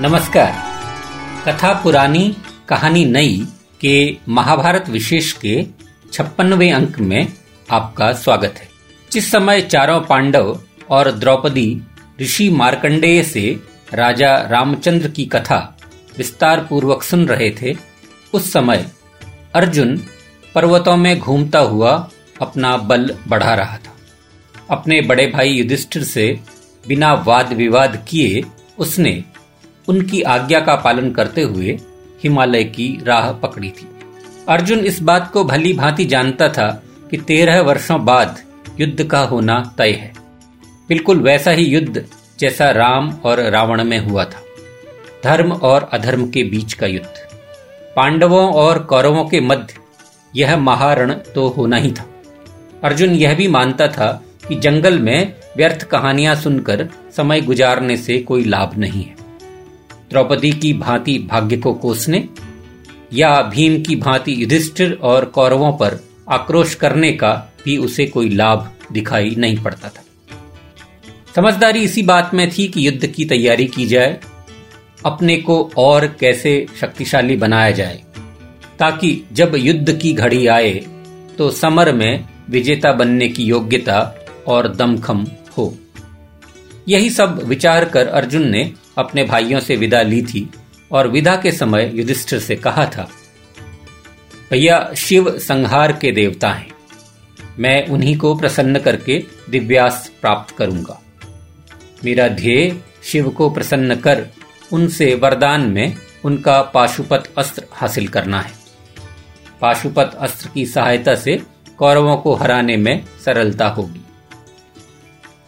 नमस्कार। कथा पुरानी कहानी नई के महाभारत विशेष के छप्पनवे अंक में आपका स्वागत है। जिस समय चारों पांडव और द्रौपदी ऋषि मार्कंडेय से राजा रामचंद्र की कथा विस्तार पूर्वक सुन रहे थे, उस समय अर्जुन पर्वतों में घूमता हुआ अपना बल बढ़ा रहा था। अपने बड़े भाई युधिष्ठिर से बिना वाद विवाद किए उसने उनकी आज्ञा का पालन करते हुए हिमालय की राह पकड़ी थी। अर्जुन इस बात को भली भांति जानता था कि तेरह वर्षों बाद युद्ध का होना तय है। बिल्कुल वैसा ही युद्ध जैसा राम और रावण में हुआ था। धर्म और अधर्म के बीच का युद्ध। पांडवों और कौरवों के मध्य यह महारण तो होना ही था। अर्जुन यह भी मानता था कि जंगल में व्यर्थ कहानियाँ सुनकर समय गुजारने से कोई लाभ नहीं है। द्रौपदी की भांति भाग्य को कोसने या भीम की भांति युधिष्ठिर और कौरवों पर आक्रोश करने का भी उसे कोई लाभ दिखाई नहीं पड़ता था। समझदारी इसी बात में थी कि युद्ध की तैयारी की जाए, अपने को और कैसे शक्तिशाली बनाया जाए, ताकि जब युद्ध की घड़ी आए तो समर में विजेता बनने की योग्यता और दमखम हो। यही सब विचार कर अर्जुन ने अपने भाइयों से विदा ली थी और विदा के समय युधिष्ठिर से कहा था, भैया, शिव संहार के देवता हैं। मैं उन्हीं को प्रसन्न करके दिव्यास प्राप्त करूँगा। मेरा ध्येय शिव को प्रसन्न कर उनसे वरदान में उनका पाशुपत अस्त्र हासिल करना है। पाशुपत अस्त्र की सहायता से कौरवों को हराने में सरलता होगी।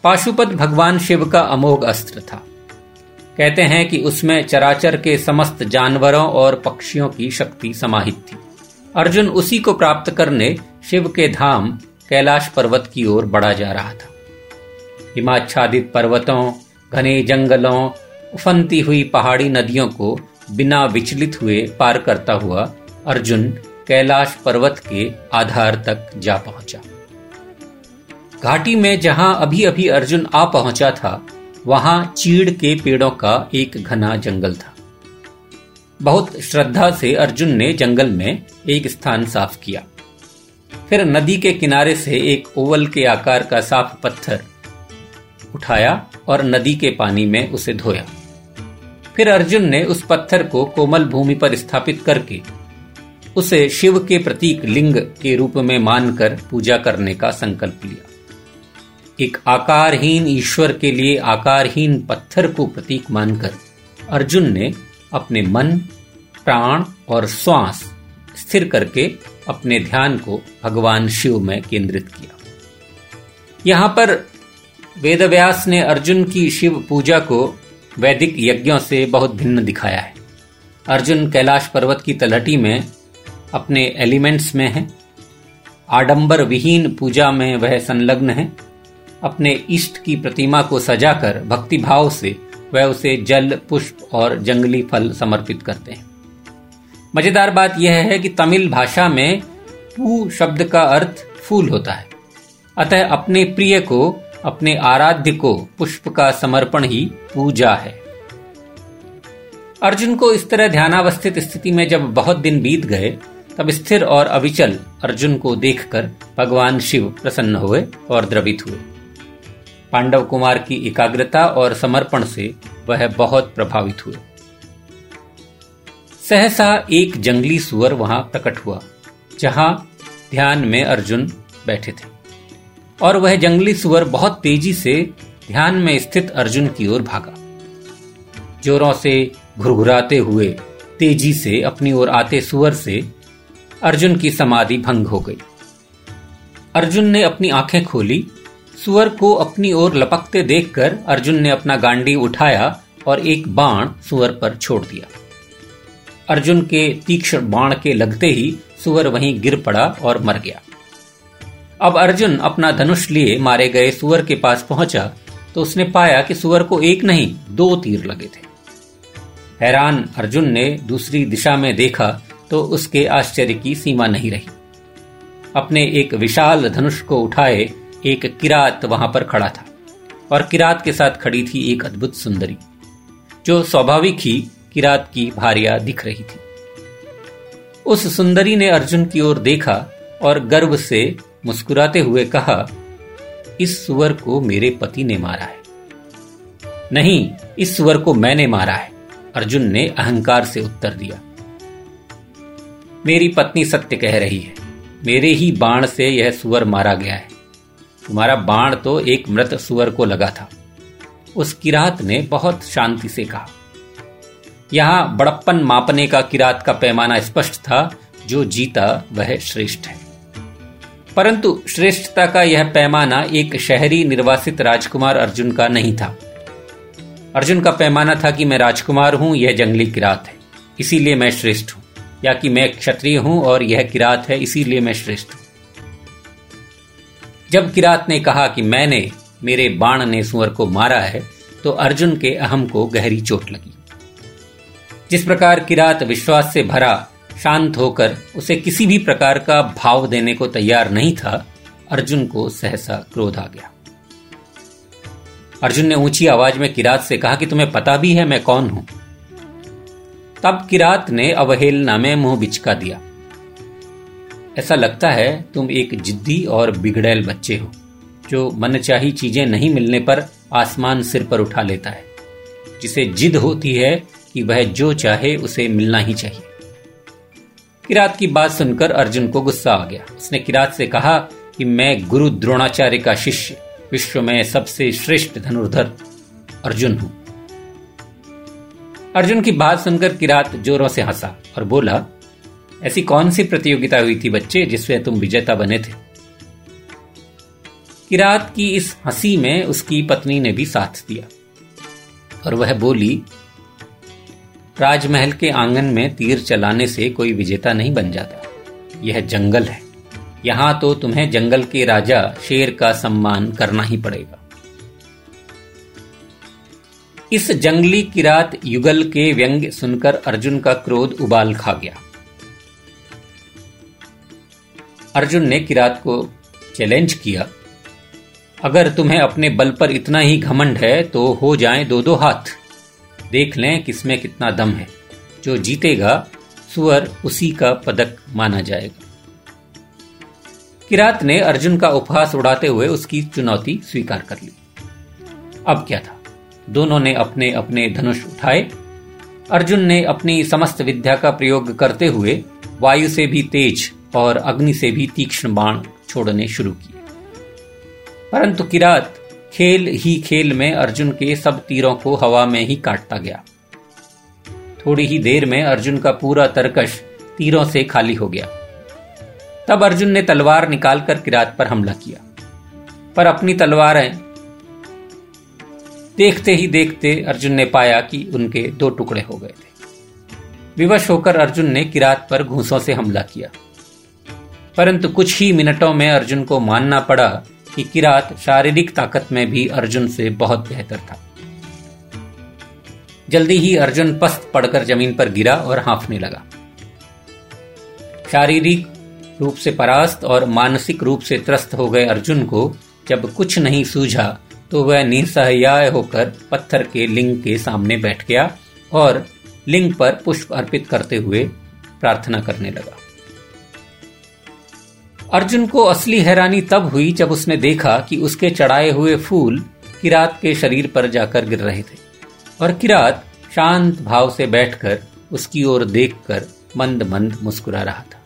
पाशुपत भगवान शिव का अमोघ अस्त्र था। कहते हैं कि उसमें चराचर के समस्त जानवरों और पक्षियों की शक्ति समाहित थी। अर्जुन उसी को प्राप्त करने शिव के धाम कैलाश पर्वत की ओर बढ़ा जा रहा था। हिमाच्छादित पर्वतों, घने जंगलों, उफनती हुई पहाड़ी नदियों को बिना विचलित हुए पार करता हुआ अर्जुन कैलाश पर्वत के आधार तक जा पहुँचा। घाटी में जहाँ अभी अभी अर्जुन आ पहुँचा था वहाँ चीड़ के पेड़ों का एक घना जंगल था। बहुत श्रद्धा से अर्जुन ने जंगल में एक स्थान साफ़ किया। फिर नदी के किनारे से एक ओवल के आकार का साफ़ पत्थर उठाया और नदी के पानी में उसे धोया। फिर अर्जुन ने उस पत्थर को कोमल भूमि पर स्थापित करके उसे शिव के प्रतीक लिंग के रूप में मानकर पूजा करने का संकल्प लिया। एक आकारहीन ईश्वर के लिए आकारहीन पत्थर को प्रतीक मानकर अर्जुन ने अपने मन, प्राण और श्वास स्थिर करके अपने ध्यान को भगवान शिव में केंद्रित किया। यहाँ पर वेदव्यास ने अर्जुन की शिव पूजा को वैदिक यज्ञों से बहुत भिन्न दिखाया है। अर्जुन कैलाश पर्वत की तलहटी में अपने एलिमेंट्स में है। आडंबर विहीन पूजा में वह संलग्न है। अपने इष्ट की प्रतिमा को सजाकर भक्तिभाव से वह उसे जल, पुष्प और जंगली फल समर्पित करते हैं। मज़ेदार बात यह है कि तमिल भाषा में पू शब्द का अर्थ फूल होता है। अतः अपने प्रिय को, अपने आराध्य को पुष्प का समर्पण ही पूजा है। अर्जुन को इस तरह ध्यानावस्थित स्थिति में जब बहुत दिन बीत गए, तब स्थिर और अविचल अर्जुन को देखकर भगवान शिव प्रसन्न हुए और द्रवित हुए। पांडव कुमार की एकाग्रता और समर्पण से वह बहुत प्रभावित हुए। सहसा एक जंगली सुअर वहाँ प्रकट हुआ, जहाँ ध्यान में अर्जुन बैठे थे। और वह जंगली सुअर बहुत तेज़ी से ध्यान में स्थित अर्जुन की ओर भागा। जोरों से घुरघुराते हुए तेज़ी से अपनी ओर आते सुअर से अर्जुन की समाधि भंग हो गई। अर्जुन ने अपनी आँखें खोली सुअर को अपनी ओर लपकते देखकर अर्जुन ने अपना गांडी उठाया और एक बाण सुअर पर छोड़ दिया। अर्जुन के तीक्ष्ण बाण के लगते ही सुअर वहीं गिर पड़ा और मर गया। अब अर्जुन अपना धनुष लिए मारे गए सुअर के पास पहुँचा तो उसने पाया कि सुअर को एक नहीं, दो तीर लगे थे। हैरान अर्जुन ने दूसरी दिशा में देखा तो उसके आश्चर्य की सीमा नहीं रही। अपने एक विशाल धनुष को उठाए एक किरात वहाँ पर खड़ा था और किरात के साथ खड़ी थी एक अद्भुत सुंदरी, जो स्वाभाविक ही किरात की भारिया दिख रही थी। उस सुंदरी ने अर्जुन की ओर देखा और गर्व से मुस्कुराते हुए कहा, इस सुअर को मेरे पति ने मारा है। नहीं, इस सुअर को मैंने मारा है, अर्जुन ने अहंकार से उत्तर दिया। मेरी पत्नी सत्य कह रही है, मेरे ही बाण से यह सुअर मारा गया है। तुम्हारा बाण तो एक मृत सुअर को लगा था। उस किरात ने बहुत शांति से कहा। यहाँ बड़प्पन मापने का किरात का पैमाना स्पष्ट था, जो जीता वह श्रेष्ठ है। परंतु श्रेष्ठता का यह पैमाना एक शहरी निर्वासित राजकुमार अर्जुन का नहीं था। अर्जुन का पैमाना था कि मैं राजकुमार हूँ, यह जंगली किरात है। इसीलिए मैं श्रेष्ठ हूँ, या कि मैं क्षत्रिय हूँ और यह किरात है, इसीलिए मैं श्रेष्ठ हूँ। जब किरात ने कहा कि मैंने मेरे बाण ने सुअर को मारा है तो अर्जुन के अहम को गहरी चोट लगी। जिस प्रकार किरात विश्वास से भरा, शांत होकर उसे किसी भी प्रकार का भाव देने को तैयार नहीं था, अर्जुन को सहसा क्रोध आ गया। अर्जुन ने ऊँची आवाज़ में किरात से कहा कि तुम्हें पता भी है मैं कौन हूँ। तब किरात ने अवहेलना में मुँह बिचका दिया। ऐसा लगता है तुम एक जिद्दी और बिगड़ैल बच्चे हो, जो मनचाही चीज़ें नहीं मिलने पर आसमान सिर पर उठा लेता है। जिसे जिद होती है कि वह जो चाहे उसे मिलना ही चाहिए। किरात की बात सुनकर अर्जुन को गुस्सा आ गया। उसने किरात से कहा कि मैं गुरु द्रोणाचार्य का शिष्य, विश्व में सबसे श्रेष्ठ धनुर्धर अर्जुन हूँ। अर्जुन की बात सुनकर किरात जोरों से हंसा और बोला ऐसी कौन सी प्रतियोगिता हुई थी बच्चे जिसमें तुम विजेता बने थे? किरात की इस हँसी में उसकी पत्नी ने भी साथ दिया। और वह बोली, राजमहल के आँगन में तीर चलाने से कोई विजेता नहीं बन जाता। यह जंगल है। यहाँ तो तुम्हें जंगल के राजा शेर का सम्मान करना ही पड़ेगा। इस जंगली किरात युगल के व्यंग्य सुनकर अर्जुन का क्रोध उबाल खा गया। अर्जुन ने किरात को चैलेंज किया। अगर तुम्हें अपने बल पर इतना ही घमंड है तो हो जाएँ दो दो हाथ। देख लें किसमें कितना दम है। जो जीतेगा, सुअर उसी का पदक माना जाएगा। किरात ने अर्जुन का उपहास उड़ाते हुए उसकी चुनौती स्वीकार कर ली। अब क्या था? दोनों ने अपने अपने धनुष उठाए। अर्जुन ने अपनी समस्त विद्या का प्रयोग करते हुए वायु से भी तेज और अग्नि से भी तीक्ष्ण बाण छोड़ने शुरू किए। परंतु किरात खेल ही खेल में अर्जुन के सब तीरों को हवा में ही काटता गया। थोड़ी ही देर में अर्जुन का पूरा तरकश तीरों से खाली हो गया। तब अर्जुन ने तलवार निकालकर किरात पर हमला किया। पर अपनी तलवारें देखते ही देखते अर्जुन ने पाया कि उनके दो टुकड़े हो गए थे। विवश होकर अर्जुन ने किरात पर घूसों से हमला किया। परंतु कुछ ही मिनटों में अर्जुन को मानना पड़ा कि किरात शारीरिक ताकत में भी अर्जुन से बहुत बेहतर था। जल्दी ही अर्जुन पस्त पड़कर ज़मीन पर गिरा और हाफने लगा। शारीरिक रूप से परास्त और मानसिक रूप से त्रस्त हो गए अर्जुन को जब कुछ नहीं सूझा तो वह निसहयाय होकर पत्थर के लिंग के सामने बैठ गया और लिंग पर पुष्प अर्पित करते हुए प्रार्थना करने लगा। अर्जुन को असली हैरानी तब हुई जब उसने देखा कि उसके चढ़ाए हुए फूल किरात के शरीर पर जाकर गिर रहे थे। और किरात शांत भाव से बैठकर उसकी ओर देखकर मंद मंद मुस्कुरा रहा था।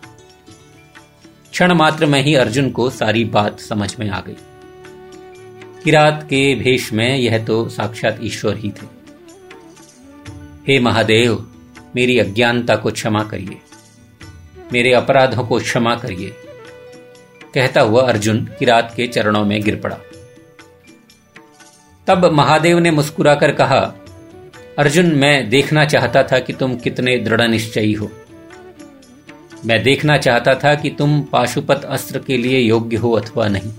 क्षण मात्र में ही अर्जुन को सारी बात समझ में आ गई। किरात के भेष में यह तो साक्षात ईश्वर ही थे। हे महादेव, मेरी अज्ञानता को क्षमा करिए। मेरे अपराधों को क्षमा करिए। कहता हुआ अर्जुन किरात के चरणों में गिर पड़ा। तब महादेव ने मुस्कुराकर कहा, अर्जुन, मैं देखना चाहता था कि तुम कितने दृढ़ निश्चयी हो। मैं देखना चाहता था कि तुम पाशुपत अस्त्र के लिए योग्य हो अथवा नहीं।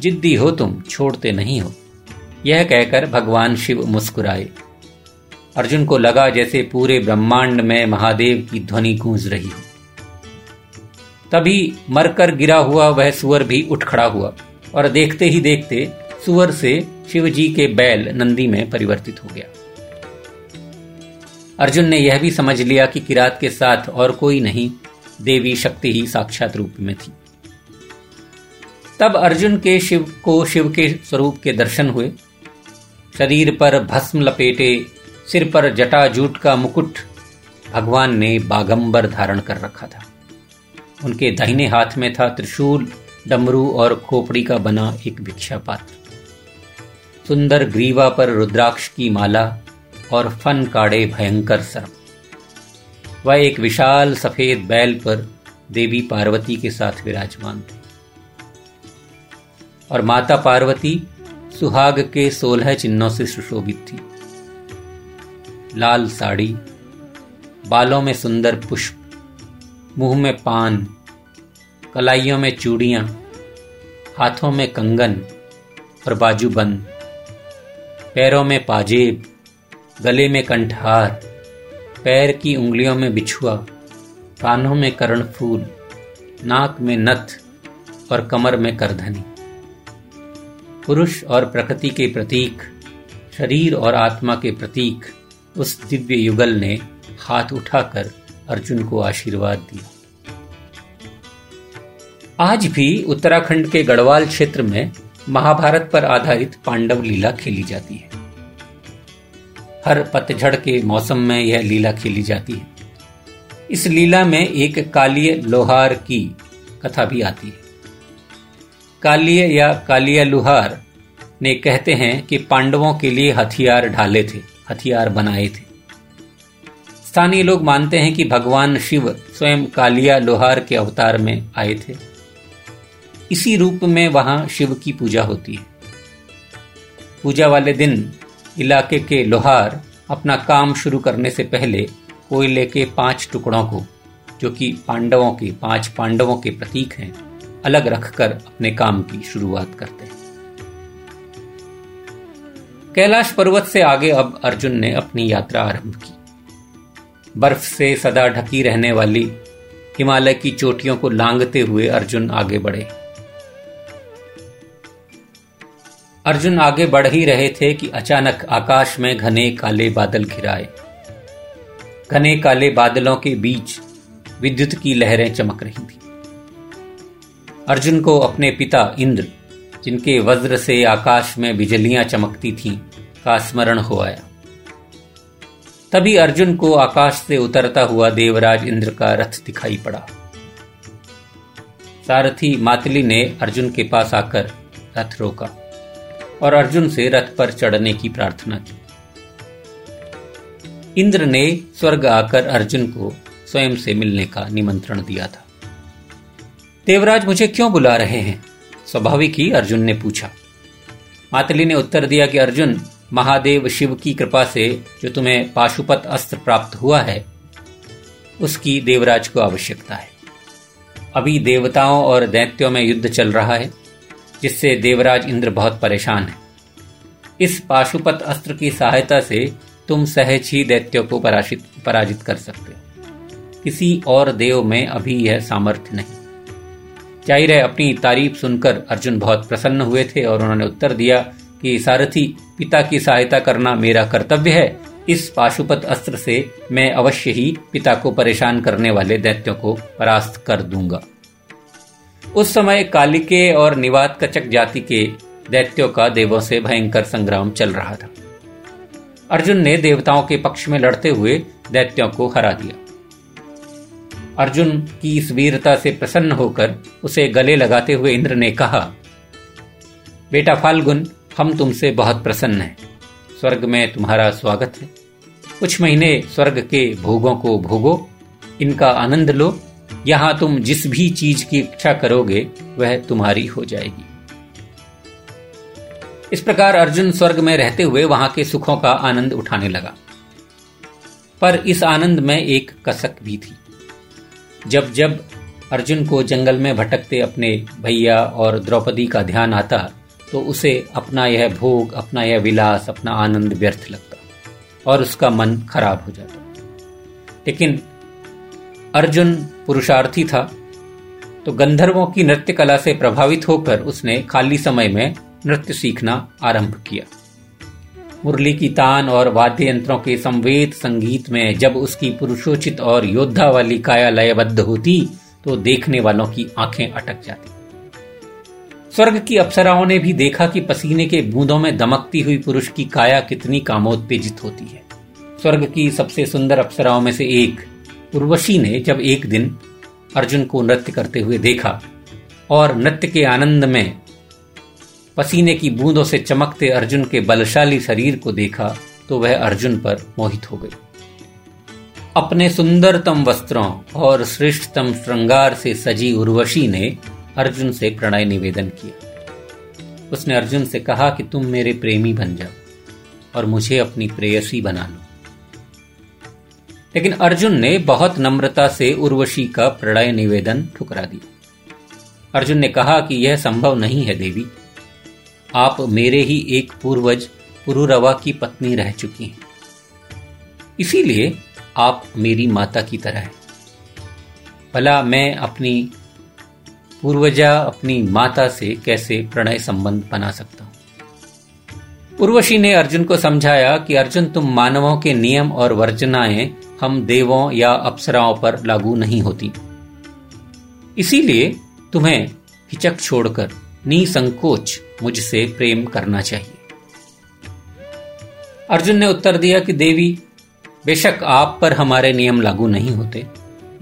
जिद्दी हो तुम, छोड़ते नहीं हो। यह कहकर भगवान शिव मुस्कुराए। अर्जुन को लगा जैसे पूरे ब्रह्मांड में महादेव की ध्वनि गूंज रही हो। तभी मरकर गिरा हुआ वह सुअर भी उठ खड़ा हुआ और देखते ही देखते सुअर से शिवजी के बैल नंदी में परिवर्तित हो गया। अर्जुन ने यह भी समझ लिया कि किरात के साथ और कोई नहीं, देवी शक्ति ही साक्षात रूप में थी। तब अर्जुन के शिव को शिव के स्वरूप के दर्शन हुए। शरीर पर भस्म लपेटे, सिर पर जटा जूट का मुकुट भगवान ने बागंबर धारण कर रखा था। उनके दाहिने हाथ में था त्रिशूल, डमरू और खोपड़ी का बना एक भिक्षा पात्र। सुंदर ग्रीवा पर रुद्राक्ष की माला और फन काड़े भयंकर सर्प। वह एक विशाल सफ़ेद बैल पर देवी पार्वती के साथ विराजमान थे। और माता पार्वती सुहाग के सोलह चिन्हों से सुशोभित थी। लाल साड़ी, बालों में सुंदर पुष्प मुँह में पान, कलाइयों में चूड़ियाँ, हाथों में कंगन और बाजूबंद पैरों में पाजेब, गले में कंठार पैर की उंगलियों में बिछुआ, कानों में करण फूल, नाक में नथ और कमर में करधनी। पुरुष और प्रकृति के प्रतीक, शरीर और आत्मा के प्रतीक उस दिव्य युगल ने हाथ उठाकर अर्जुन को आशीर्वाद दिया। आज भी उत्तराखंड के गढ़वाल क्षेत्र में महाभारत पर आधारित पांडव लीला खेली जाती है। हर पतझड़ के मौसम में यह लीला खेली जाती है। इस लीला में एक कालिय लोहार की कथा भी आती है। कालिय या कालिया लुहार ने कहते हैं कि पांडवों के लिए हथियार ढाले थे, हथियार बनाए थे। स्थानीय लोग मानते हैं कि भगवान शिव स्वयं कालिया लोहार के अवतार में आए थे। इसी रूप में वहाँ शिव की पूजा होती है। पूजा वाले दिन इलाके के लोहार अपना काम शुरू करने से पहले कोयले के पाँच टुकड़ों को, जो कि पांडवों के, पाँच पांडवों के प्रतीक हैं, अलग रखकर अपने काम की शुरुआत करते हैं। कैलाश पर्वत से आगे अब अर्जुन ने अपनी यात्रा आरंभ की। बर्फ़ से सदा ढकी रहने वाली हिमालय की चोटियों को लांगते हुए अर्जुन आगे बढ़े। अर्जुन आगे बढ़ ही रहे थे कि अचानक आकाश में घने काले बादल घिराए। घने काले बादलों के बीच विद्युत की लहरें चमक रही थी। अर्जुन को अपने पिता इंद्र, जिनके वज्र से आकाश में बिजलियाँ चमकती थीं, का स्मरण हो आया। तभी अर्जुन को आकाश से उतरता हुआ देवराज इंद्र का रथ दिखाई पड़ा। सारथी मातली ने अर्जुन के पास आकर रथ रोका और अर्जुन से रथ पर चढ़ने की प्रार्थना की। इंद्र ने स्वर्ग आकर अर्जुन को स्वयं से मिलने का निमंत्रण दिया था। देवराज, मुझे क्यों बुला रहे हैं? स्वाभाविक ही अर्जुन ने पूछा। मातली ने उत्तर दिया कि, अर्जुन महादेव शिव की कृपा से जो तुम्हें पाशुपत अस्त्र प्राप्त हुआ है, उसकी देवराज को आवश्यकता है। अभी देवताओं और दैत्यों में युद्ध चल रहा है, जिससे देवराज इंद्र बहुत परेशान है। इस पाशुपत अस्त्र की सहायता से तुम सहज ही दैत्यों को पराजित पराजित कर सकते हो। किसी और देव में अभी यह सामर्थ्य नहीं। ज़ाहिर है, अपनी तारीफ़ सुनकर अर्जुन बहुत प्रसन्न हुए थे और उन्होंने उत्तर दिया कि सारथी पिता की सहायता करना मेरा कर्तव्य है। इस पाशुपत अस्त्र से मैं अवश्य ही पिता को परेशान करने वाले दैत्यों को परास्त कर दूँगा। उस समय कालिके और निवात कचक जाति के दैत्यों का देवों से भयंकर संग्राम चल रहा था। अर्जुन ने देवताओं के पक्ष में लड़ते हुए दैत्यों को हरा दिया। अर्जुन की इस वीरता से प्रसन्न होकर उसे गले लगाते हुए इंद्र ने कहा, बेटा फाल्गुन हम तुमसे बहुत प्रसन्न हैं। स्वर्ग में तुम्हारा स्वागत है। कुछ महीने स्वर्ग के भोगों को भोगो, इनका आनंद लो। यहाँ तुम जिस भी चीज़ की इच्छा करोगे, वह तुम्हारी हो जाएगी। इस प्रकार अर्जुन स्वर्ग में रहते हुए वहाँ के सुखों का आनंद उठाने लगा। पर इस आनंद में एक कसक भी थी। जब जब अर्जुन को जंगल में भटकते अपने भैया और द्रौपदी का ध्यान आता तो उसे अपना यह भोग, अपना यह विलास, अपना आनंद व्यर्थ लगता और उसका मन खराब हो जाता। लेकिन अर्जुन पुरुषार्थी था तो गंधर्वों की नृत्य कला से प्रभावित होकर उसने खाली समय में नृत्य सीखना आरंभ किया। मुरली की तान और वाद्य यंत्रों के संवेद संगीत में जब उसकी पुरुषोचित और योद्धा वाली काया लयबद्ध होती तो देखने वालों की आँखें अटक जाती। स्वर्ग की अप्सराओं ने भी देखा कि पसीने के बूंदों में दमकती हुई पुरुष की काया कितनी कामोत्तेजित होती है। स्वर्ग की सबसे सुंदर अप्सराओं में से एक, उर्वशी ने जब एक दिन अर्जुन को नृत्य करते हुए देखा और नृत्य के आनंद में पसीने की बूंदों से चमकते अर्जुन के बलशाली शरीर को देखा तो वह अर्जुन पर मोहित हो गई। अपने सुंदरतम वस्त्रों और श्रेष्ठतम श्रृंगार से सजी उर्वशी ने अर्जुन से प्रणय निवेदन किया। उसने अर्जुन से कहा कि तुम मेरे प्रेमी बन जाओ और मुझे अपनी प्रेयसी बना लो। लेकिन अर्जुन ने बहुत नम्रता से उर्वशी का प्रणय निवेदन ठुकरा दिया। अर्जुन ने कहा कि यह संभव नहीं है देवी। आप मेरे ही एक पूर्वज पुरुरवा की पत्नी रह चुकी हैं। इसीलिए आप मेरी माता की तरह हैं। भला मैं अपनी पूर्वजा अपनी माता से कैसे प्रणय संबंध बना सकता हूँ? उर्वशी ने अर्जुन को समझाया कि अर्जुन, तुम मानवों के नियम और वर्जनाएँ हम देवों या अप्सराओं पर लागू नहीं होती। इसीलिए तुम्हें हिचक छोड़कर निसंकोच मुझसे प्रेम करना चाहिए। अर्जुन ने उत्तर दिया कि, देवी, बेशक आप पर हमारे नियम लागू नहीं होते,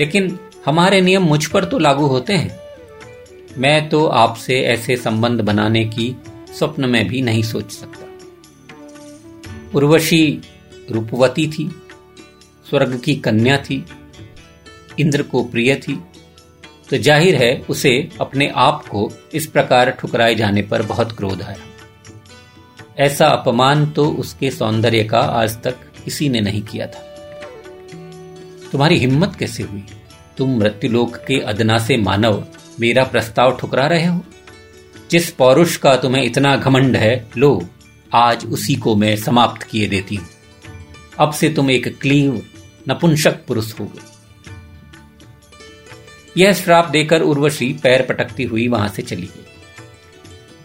लेकिन हमारे नियम मुझ पर तो लागू होते हैं। मैं तो आपसे ऐसे संबंध बनाने की स्वप्न में भी नहीं सोच सकता। उर्वशी रूपवती थी, स्वर्ग की कन्या थी, इंद्र को प्रिय थी तो ज़ाहिर है उसे अपने आप को इस प्रकार ठुकराए जाने पर बहुत क्रोध आया। ऐसा अपमान तो उसके सौंदर्य का आज तक किसी ने नहीं किया था। तुम्हारी हिम्मत कैसे हुई? तुम मृत्युलोक के अदना से मानव मेरा प्रस्ताव ठुकरा रहे हो। जिस पौरुष का तुम्हें इतना घमंड है, लो, आज उसी को मैं समाप्त किए देती हूँ। अब से तुम एक क्लीव नपुंसक पुरुष हो गए। यह श्राप देकर उर्वशी पैर पटकती हुई वहाँ से चली गई।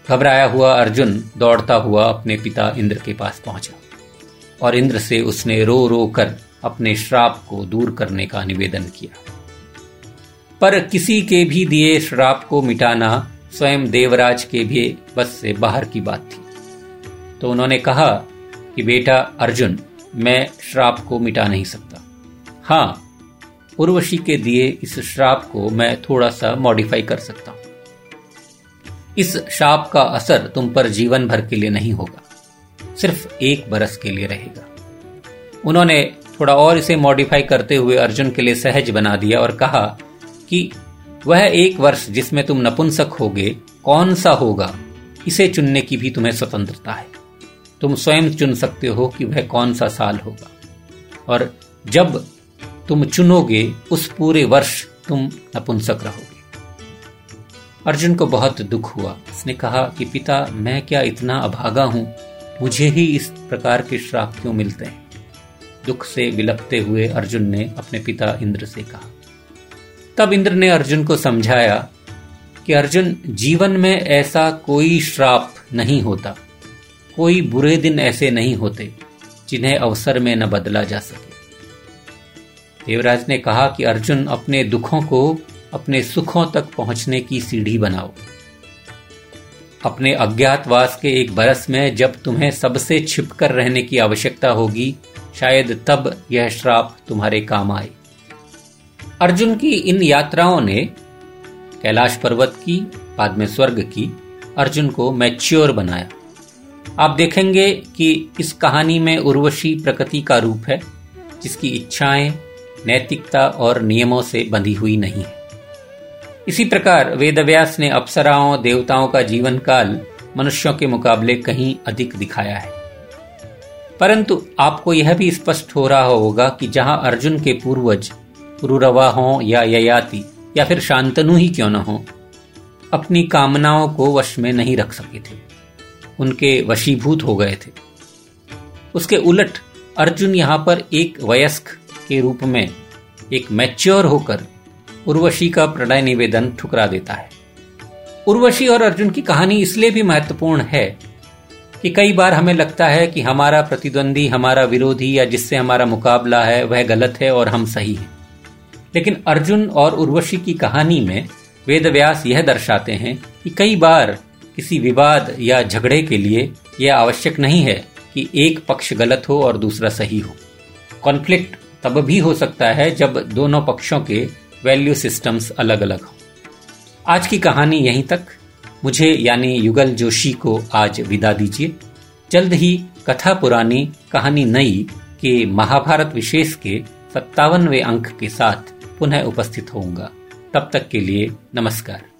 घबराया हुआ अर्जुन दौड़ता हुआ अपने पिता इंद्र के पास पहुँचा और इंद्र से उसने रो रो कर अपने श्राप को दूर करने का निवेदन किया। पर किसी के भी दिए श्राप को मिटाना स्वयं देवराज के भी बस से बाहर की बात थी। तो उन्होंने कहा कि बेटा अर्जुन, मैं श्राप को मिटा नहीं सकता। हाँ उर्वशी के दिए इस श्राप को मैं थोड़ा सा मॉडिफाई कर सकता हूँ। इस श्राप का असर तुम पर जीवन भर के लिए नहीं होगा, सिर्फ़ एक बरस के लिए रहेगा। उन्होंने थोड़ा और इसे मॉडिफाई करते हुए अर्जुन के लिए सहज बना दिया और कहा कि वह एक वर्ष जिसमें तुम नपुंसक होगे, कौन सा होगा? इसे चुनने की भी तुम्हें स्वतंत्रता है। तुम स्वयं चुन सकते हो कि वह कौन सा साल होगा। और जब तुम चुनोगे, उस पूरे वर्ष तुम नपुंसक रहोगे। अर्जुन को बहुत दुख हुआ। उसने कहा कि पिता, मैं क्या इतना अभागा हूँ? मुझे ही इस प्रकार के श्राप क्यों मिलते हैं? दुख से विलपते हुए अर्जुन ने अपने पिता इंद्र से कहा तब इंद्र ने अर्जुन को समझाया कि अर्जुन, जीवन में ऐसा कोई श्राप नहीं होता। कोई बुरे दिन ऐसे नहीं होते जिन्हें अवसर में न बदला जा सके। देवराज ने कहा कि अर्जुन, अपने दुखों को अपने सुखों तक पहुँचने की सीढ़ी बनाओ। अपने अज्ञातवास के एक बरस में जब तुम्हें सबसे छिपकर रहने की आवश्यकता होगी, शायद तब यह श्राप तुम्हारे काम आए। अर्जुन की इन यात्राओं ने कैलाश पर्वत की बाद में स्वर्ग की, अर्जुन को मैच्योर बनाया। आप देखेंगे कि इस कहानी में उर्वशी प्रकृति का रूप है, जिसकी इच्छाएँ नैतिकता और नियमों से बंधी हुई नहीं है। इसी प्रकार वेदव्यास ने अप्सराओं, देवताओं का जीवन काल मनुष्यों के मुकाबले कहीं अधिक दिखाया है। परंतु आपको यह भी स्पष्ट हो रहा होगा कि जहाँ अर्जुन के पूर्वज पुरुरवा हों या ययाति, या फिर शांतनु ही क्यों न हो? अपनी कामनाओं को वश में नहीं रख सके थे। उनके वशीभूत हो गए थे। उसके उलट अर्जुन यहाँ पर एक वयस्क के रूप में एक मैच्योर होकर उर्वशी का प्रणय निवेदन ठुकरा देता है। उर्वशी और अर्जुन की कहानी इसलिए भी महत्वपूर्ण है कि कई बार हमें लगता है कि हमारा प्रतिद्वंदी, हमारा विरोधी या जिससे हमारा मुकाबला है, वह गलत है और हम सही हैं। लेकिन अर्जुन और उर्वशी की कहानी में वेद व्यास यह दर्शाते हैं कि कई बार किसी विवाद या झगड़े के लिए यह आवश्यक नहीं है कि एक पक्ष गलत हो और दूसरा सही हो। कॉन्फ्लिक्ट तब भी हो सकता है जब दोनों पक्षों के वैल्यू सिस्टम्स अलग अलग हों। आज की कहानी यहीं तक। मुझे यानी युगल जोशी को आज विदा दीजिए। जल्द ही कथा पुरानी कहानी नई के महाभारत विशेष के सत्तावनवे अंक के साथ पुनः उपस्थित होऊँगा। तब तक के लिए नमस्कार।